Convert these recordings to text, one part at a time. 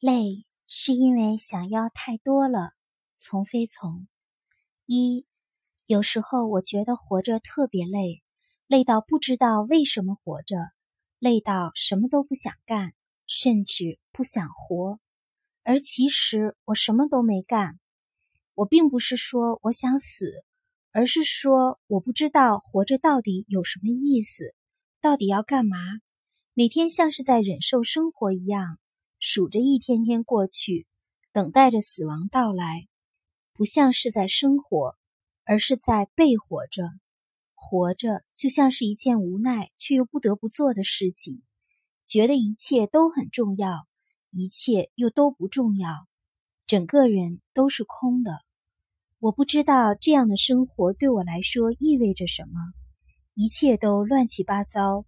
累是因为想要太多了，从非从。一，有时候我觉得活着特别累，累到不知道为什么活着，累到什么都不想干，甚至不想活。而其实我什么都没干。我并不是说我想死，而是说我不知道活着到底有什么意思，到底要干嘛。每天像是在忍受生活一样。数着一天天过去，等待着死亡到来，不像是在生活，而是在被活着。活着就像是一件无奈却又不得不做的事情，觉得一切都很重要，一切又都不重要，整个人都是空的。我不知道这样的生活对我来说意味着什么，一切都乱七八糟，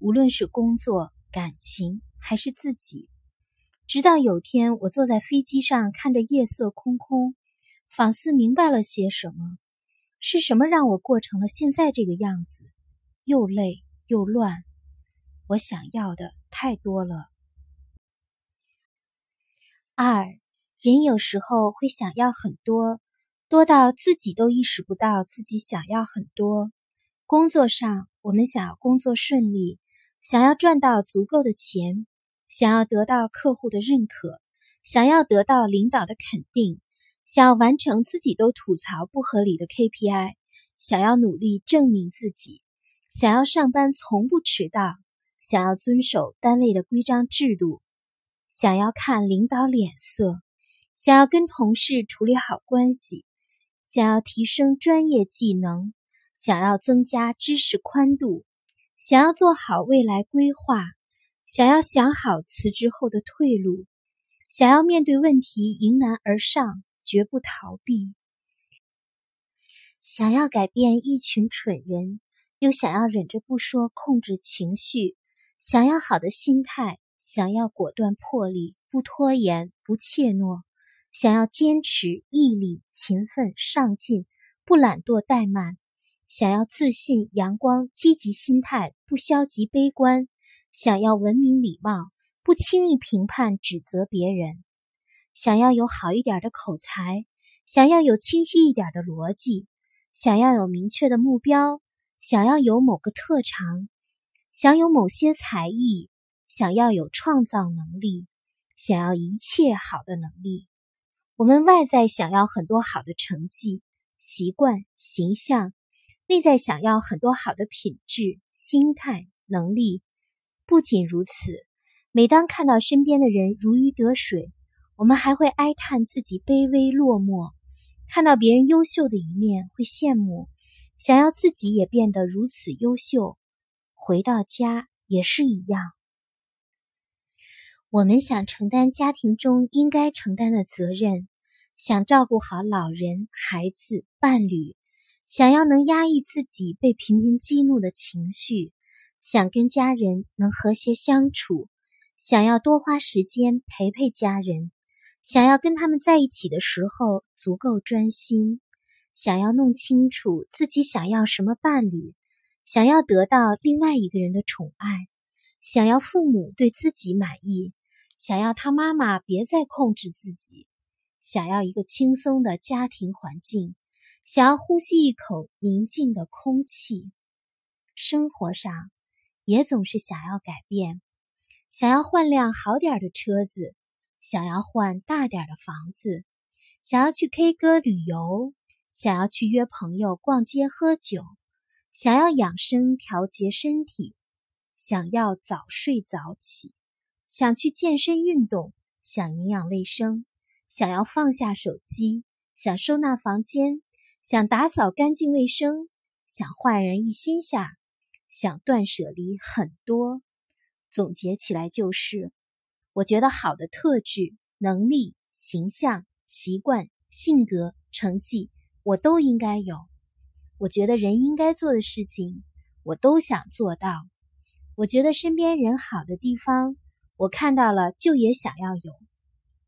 无论是工作、感情还是自己。直到有天，我坐在飞机上，看着夜色空空，仿似明白了些什么。是什么让我过成了现在这个样子？又累又乱。我想要的太多了。二，人有时候会想要很多，多到自己都意识不到自己想要很多。工作上，我们想要工作顺利，想要赚到足够的钱。想要得到客户的认可，想要得到领导的肯定，想要完成自己都吐槽不合理的 KPI，想要努力证明自己，想要上班从不迟到，想要遵守单位的规章制度，想要看领导脸色，想要跟同事处理好关系，想要提升专业技能，想要增加知识宽度，想要做好未来规划。想要想好辞职后的退路，想要面对问题迎难而上，绝不逃避。想要改变一群蠢人，又想要忍着不说控制情绪。想要好的心态，想要果断魄力，不拖延，不怯懦。想要坚持、毅力、勤奋、上进，不懒惰怠慢。想要自信、阳光、积极心态，不消极悲观。想要文明礼貌，不轻易评判指责别人；想要有好一点的口才，想要有清晰一点的逻辑，想要有明确的目标，想要有某个特长，想有某些才艺，想要有创造能力，想要一切好的能力。我们外在想要很多好的成绩、习惯、形象，内在想要很多好的品质、心态、能力。不仅如此，每当看到身边的人如鱼得水，我们还会哀叹自己卑微落寞；看到别人优秀的一面，会羡慕，想要自己也变得如此优秀。回到家也是一样，我们想承担家庭中应该承担的责任，想照顾好老人、孩子、伴侣，想要能压抑自己被频频激怒的情绪。想跟家人能和谐相处，想要多花时间陪陪家人，想要跟他们在一起的时候足够专心，想要弄清楚自己想要什么伴侣，想要得到另外一个人的宠爱，想要父母对自己满意，想要他妈妈别再控制自己，想要一个轻松的家庭环境，想要呼吸一口宁静的空气，生活上。也总是想要改变，想要换辆好点的车子，想要换大点的房子，想要去 K 歌旅游，想要去约朋友逛街喝酒，想要养生调节身体，想要早睡早起，想去健身运动，想营养卫生，想要放下手机，想收纳房间，想打扫干净卫生，想焕然一新下。想断舍离很多，总结起来就是：我觉得好的特质、能力、形象、习惯、性格、成绩，我都应该有；我觉得人应该做的事情，我都想做到；我觉得身边人好的地方，我看到了就也想要有。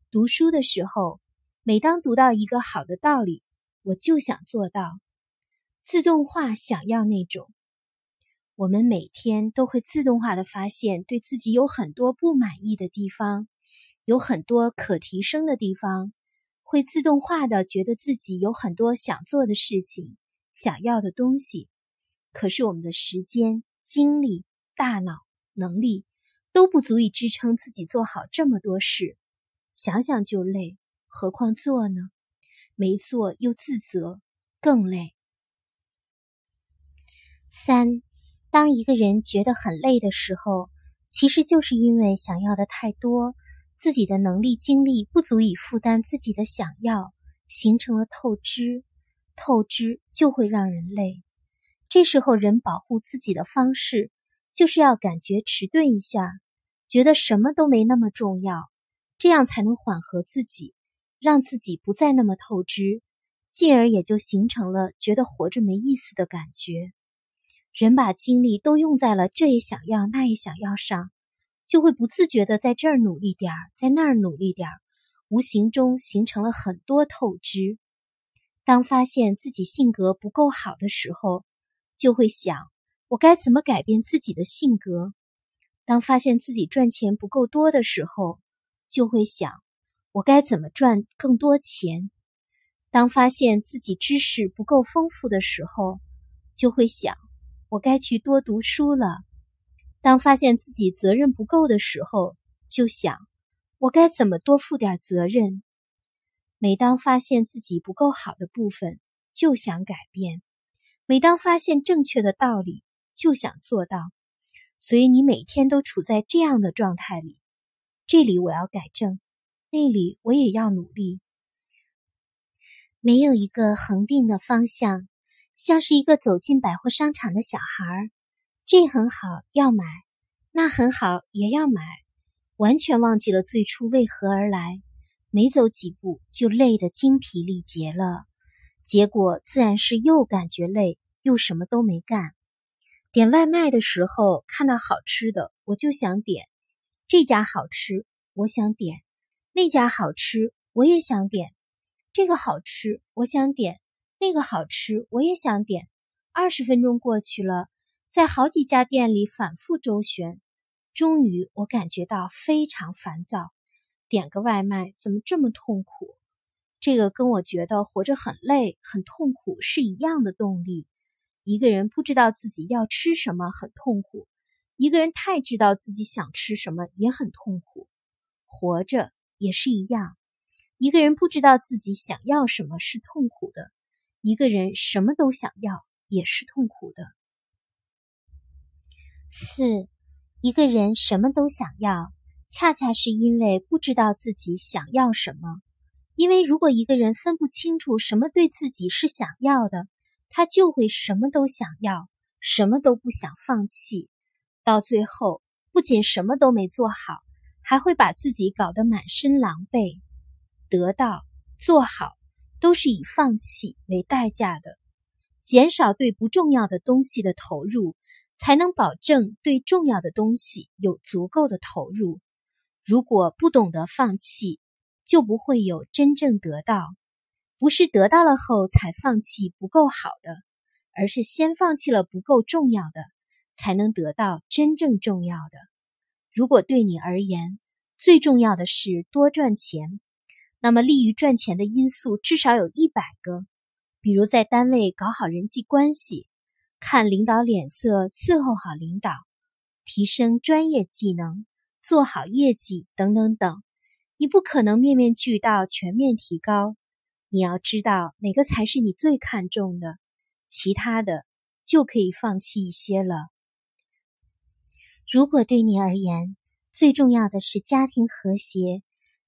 读书的时候，每当读到一个好的道理，我就想做到，自动化想要那种。我们每天都会自动化的发现对自己有很多不满意的地方，有很多可提升的地方，会自动化的觉得自己有很多想做的事情、想要的东西。可是我们的时间、精力、大脑、能力都不足以支撑自己做好这么多事，想想就累，何况做呢？没做又自责，更累。三，当一个人觉得很累的时候，其实就是因为想要的太多，自己的能力、精力不足以负担自己的想要，形成了透支。透支就会让人累。这时候，人保护自己的方式，就是要感觉迟钝一下，觉得什么都没那么重要，这样才能缓和自己，让自己不再那么透支，进而也就形成了觉得活着没意思的感觉。人把精力都用在了这也想要那也想要上，就会不自觉的在这儿努力点儿，在那儿努力点儿，无形中形成了很多透支。当发现自己性格不够好的时候，就会想，我该怎么改变自己的性格？当发现自己赚钱不够多的时候，就会想，我该怎么赚更多钱？当发现自己知识不够丰富的时候，就会想，我该去多读书了。当发现自己责任不够的时候，就想，我该怎么多负点责任？每当发现自己不够好的部分，就想改变。每当发现正确的道理，就想做到，所以你每天都处在这样的状态里。这里我要改正，那里我也要努力。没有一个恒定的方向，像是一个走进百货商场的小孩，这很好要买，那很好也要买，完全忘记了最初为何而来，没走几步就累得精疲力竭了。结果自然是又感觉累，又什么都没干。点外卖的时候看到好吃的，我就想点这家好吃，我想点那家好吃，我也想点这个好吃，我想点那个好吃，我也想点。二十分钟过去了，在好几家店里反复周旋，终于我感觉到非常烦躁。点个外卖怎么这么痛苦？这个跟我觉得活着很累、很痛苦是一样的动力。一个人不知道自己要吃什么很痛苦，一个人太知道自己想吃什么也很痛苦。活着也是一样，一个人不知道自己想要什么是痛苦的，一个人什么都想要也是痛苦的。四，一个人什么都想要，恰恰是因为不知道自己想要什么。因为如果一个人分不清楚什么对自己是想要的，他就会什么都想要，什么都不想放弃，到最后不仅什么都没做好，还会把自己搞得满身狼狈。得到、做好都是以放弃为代价的，减少对不重要的东西的投入，才能保证对重要的东西有足够的投入。如果不懂得放弃，就不会有真正得到，不是得到了后才放弃不够好的，而是先放弃了不够重要的，才能得到真正重要的。如果对你而言最重要的是多赚钱，那么利于赚钱的因素至少有一百个，比如在单位搞好人际关系，看领导脸色伺候好领导，提升专业技能，做好业绩等等等。你不可能面面俱到、全面提高，你要知道哪个才是你最看重的，其他的就可以放弃一些了。如果对你而言最重要的是家庭和谐，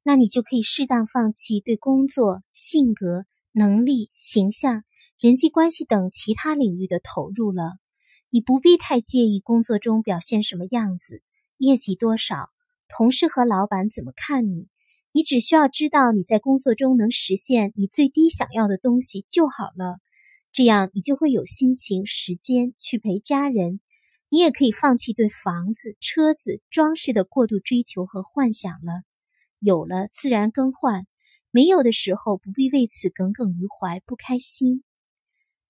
那你就可以适当放弃对工作、性格、能力、形象、人际关系等其他领域的投入了。你不必太介意工作中表现什么样子，业绩多少，同事和老板怎么看你。你只需要知道你在工作中能实现你最低想要的东西就好了，这样你就会有心情、时间去陪家人。你也可以放弃对房子、车子、装饰的过度追求和幻想了，有了自然更换，没有的时候不必为此耿耿于怀、不开心。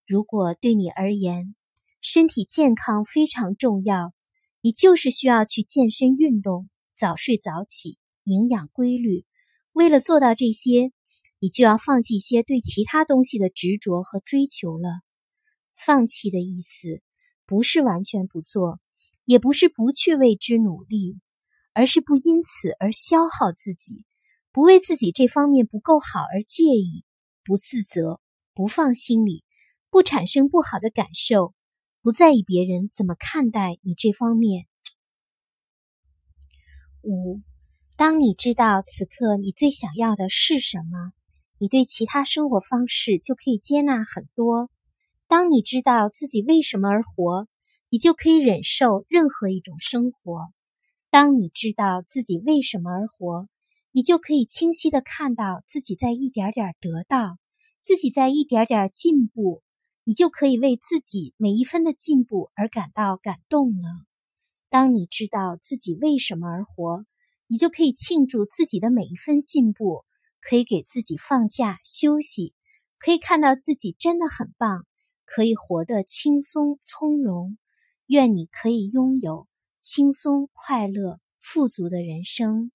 如果对你而言，身体健康非常重要，你就是需要去健身运动，早睡早起。营养规律。为了做到这些，你就要放弃一些对其他东西的执着和追求了。放弃的意思，不是完全不做，也不是不去为之努力，而是不因此而消耗自己，不为自己这方面不够好而介意，不自责，不放心里，不产生不好的感受，不在意别人怎么看待你这方面。五。当你知道此刻你最想要的是什么，你对其他生活方式就可以接纳很多。当你知道自己为什么而活，你就可以忍受任何一种生活。当你知道自己为什么而活，你就可以清晰的看到自己在一点点得到，自己在一点点进步，你就可以为自己每一分的进步而感到感动了。当你知道自己为什么而活，你就可以庆祝自己的每一分进步，可以给自己放假休息，可以看到自己真的很棒，可以活得轻松从容。愿你可以拥有轻松、快乐、富足的人生。